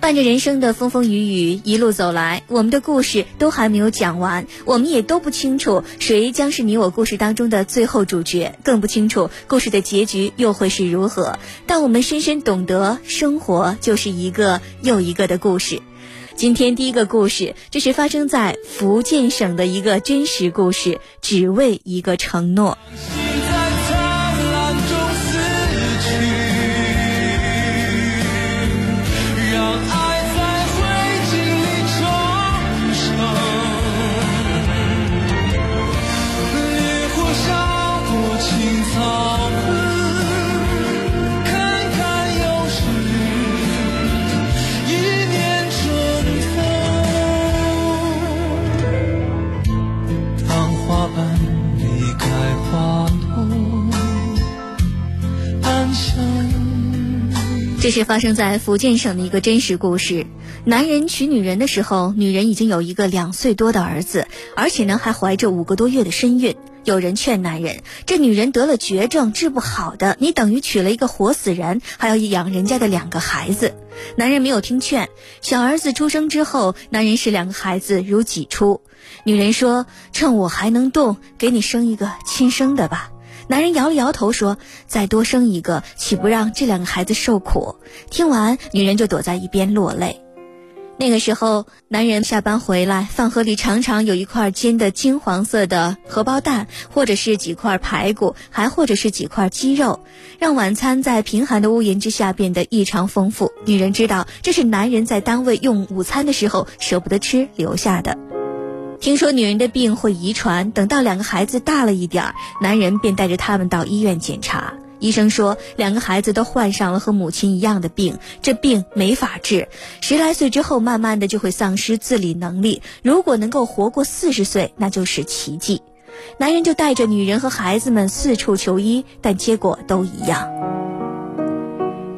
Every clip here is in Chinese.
伴着人生的风风雨雨一路走来，我们的故事都还没有讲完，我们也都不清楚谁将是你我故事当中的最后主角，更不清楚故事的结局又会是如何。但我们深深懂得，生活就是一个又一个的故事。今天第一个故事，这是发生在福建省的一个真实故事，只为一个承诺。这是发生在福建省的一个真实故事。男人娶女人的时候，女人已经有一个两岁多的儿子，而且呢还怀着五个多月的身孕。有人劝男人，这女人得了绝症，治不好的，你等于娶了一个活死人，还要养人家的两个孩子。男人没有听劝。小儿子出生之后，男人视两个孩子如己出。女人说：“趁我还能动，给你生一个亲生的吧。”男人摇了摇头说：“再多生一个，岂不让这两个孩子受苦？”听完，女人就躲在一边落泪。那个时候，男人下班回来，饭盒里常常有一块煎的金黄色的荷包蛋，或者是几块排骨，还或者是几块鸡肉，让晚餐在贫寒的屋檐之下变得异常丰富。女人知道，这是男人在单位用午餐的时候舍不得吃留下的。听说女人的病会遗传，等到两个孩子大了一点儿，男人便带着他们到医院检查。医生说，两个孩子都患上了和母亲一样的病，这病没法治，十来岁之后，慢慢的就会丧失自理能力。如果能够活过四十岁，那就是奇迹。男人就带着女人和孩子们四处求医，但结果都一样。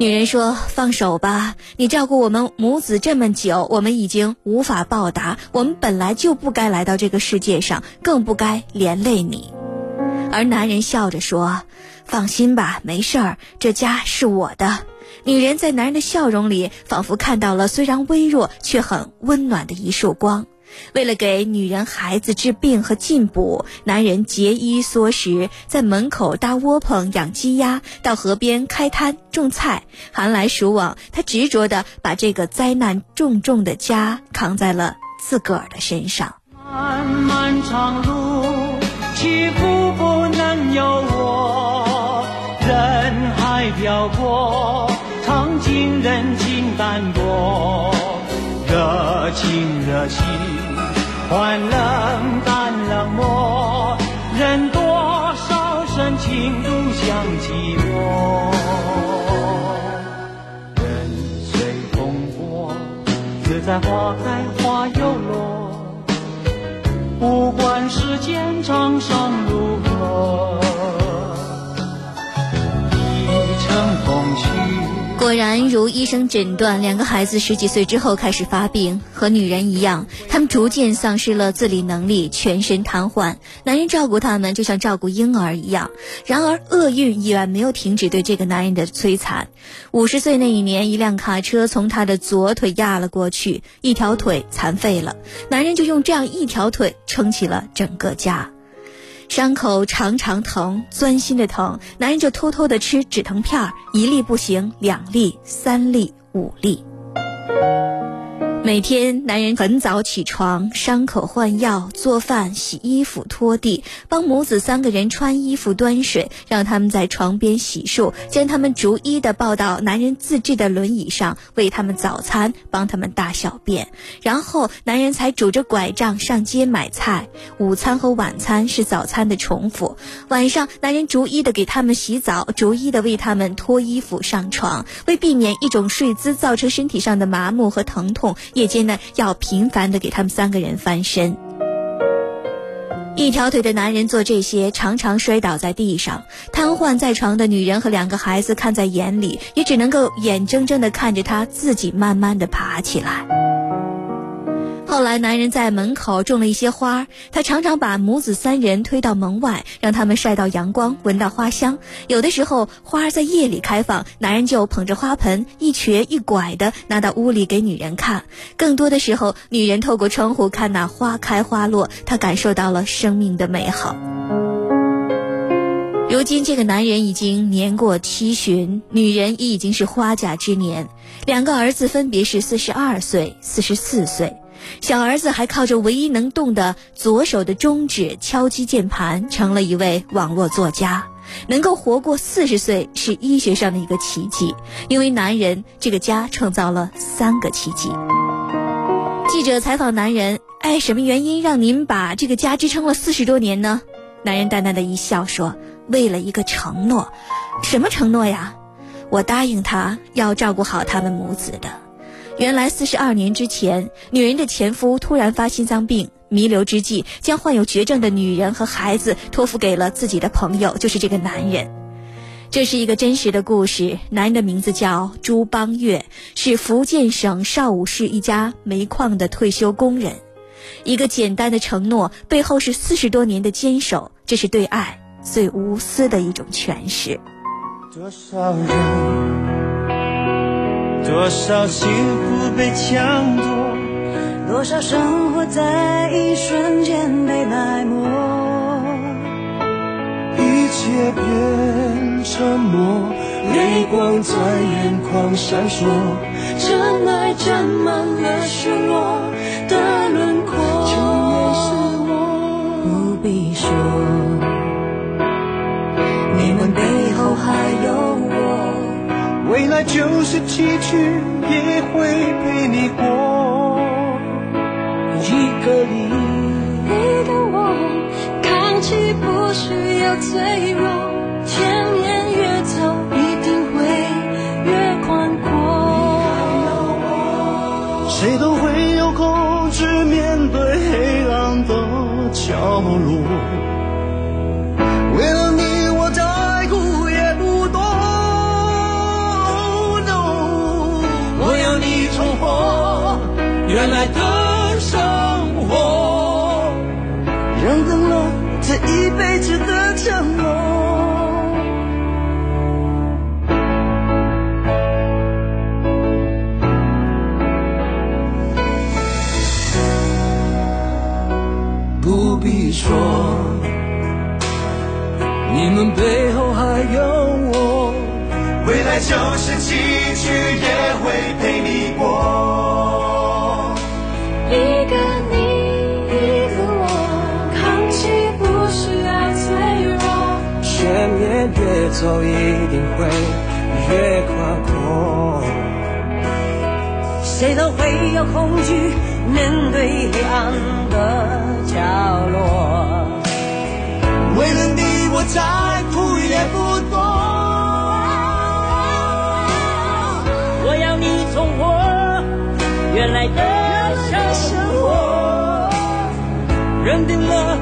女人说：“放手吧，你照顾我们母子这么久，我们已经无法报答。我们本来就不该来到这个世界上，更不该连累你。”而男人笑着说：“放心吧，没事儿，这家是我的。”女人在男人的笑容里，仿佛看到了虽然微弱却很温暖的一束光。为了给女人孩子治病和进补，男人节衣缩食，在门口搭窝棚养鸡鸭，到河边开摊种菜，寒来暑往，他执着地把这个灾难重重的家扛在了自个儿的身上。漫漫长路，起伏不能由我，人海漂泊，尝尽人情淡薄，热情热心。换冷淡冷漠，任多少深情独向寂寞。人随风过，自在花开花又落。不管世间沧桑如何，一程风去。果然如医生诊断，两个孩子十几岁之后开始发病，和女人一样，他们逐渐丧失了自理能力，全身瘫痪。男人照顾他们就像照顾婴儿一样。然而厄运依然没有停止对这个男人的摧残。五十岁那一年，一辆卡车从他的左腿压了过去，一条腿残废了。男人就用这样一条腿撑起了整个家。伤口常常疼，钻心的疼，男人就偷偷的吃止疼片儿，一粒不行，两粒、三粒、五粒。每天，男人很早起床，伤口换药、做饭、洗衣服、拖地，帮母子三个人穿衣服、端水，让他们在床边洗漱，将他们逐一的抱到男人自制的轮椅上，喂他们早餐，帮他们大小便，然后男人才拄着拐杖上街买菜。午餐和晚餐是早餐的重复，晚上男人逐一的给他们洗澡，逐一的为他们脱衣服上床，为避免一种睡姿造成身体上的麻木和疼痛。夜间呢，要频繁的给他们三个人翻身。一条腿的男人做这些，常常摔倒在地上，瘫痪在床的女人和两个孩子看在眼里，也只能够眼睁睁的看着他自己慢慢的爬起来。后来，男人在门口种了一些花，他常常把母子三人推到门外，让他们晒到阳光，闻到花香。有的时候，花儿在夜里开放，男人就捧着花盆，一瘸一拐的拿到屋里给女人看。更多的时候，女人透过窗户看那花开花落，她感受到了生命的美好。如今，这个男人已经年过七旬，女人亦已经是花甲之年，两个儿子分别是四十二岁、四十四岁。小儿子还靠着唯一能动的左手的中指敲击键盘，成了一位网络作家。能够活过四十岁是医学上的一个奇迹，因为男人这个家创造了三个奇迹。记者采访男人：“哎，什么原因让您把这个家支撑了四十多年呢？”男人淡淡的一笑说：“为了一个承诺，什么承诺呀？我答应他要照顾好他们母子的。”原来四十二年之前，女人的前夫突然发心脏病，弥留之际，将患有绝症的女人和孩子托付给了自己的朋友，就是这个男人。这是一个真实的故事，男人的名字叫朱邦月，是福建省邵武市一家煤矿的退休工人。一个简单的承诺，背后是四十多年的坚守，这是对爱最无私的一种诠释。多少人？多少幸福被抢夺，多少生活在一瞬间被埋没，一切变沉默，泪光在眼眶闪烁，真爱沾满了失落的轮廓。情愿是我，不必说，你们背后还有我。未来就是崎岖，也会陪你过。一个你，一个我，扛起不需要脆弱，甜蜜原来的生活，认定了这一辈子的承诺。不必说，你们背后还有我，未来就是崎岖，也会陪你过。越走一定会越宽阔，谁都会有恐惧，面对黑暗的角落。为了你，我再苦也不多。我要你重活原来的生活，认定了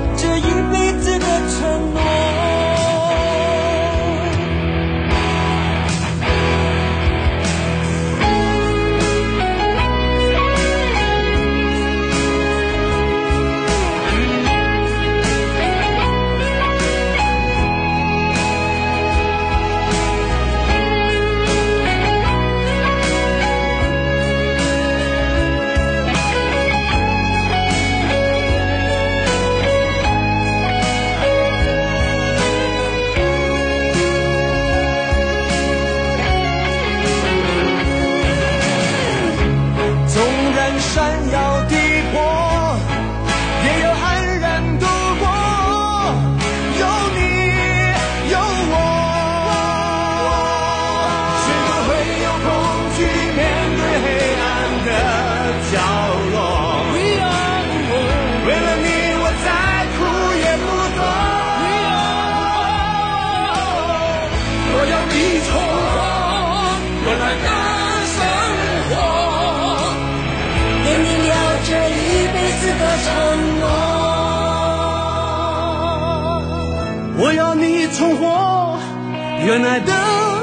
原来的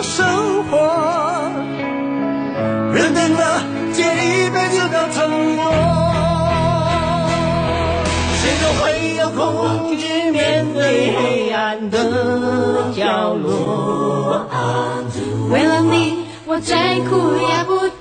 生活，认定了这一辈子的承诺。谁都会有恐惧，面对黑暗的角落。为了你，我再苦也不。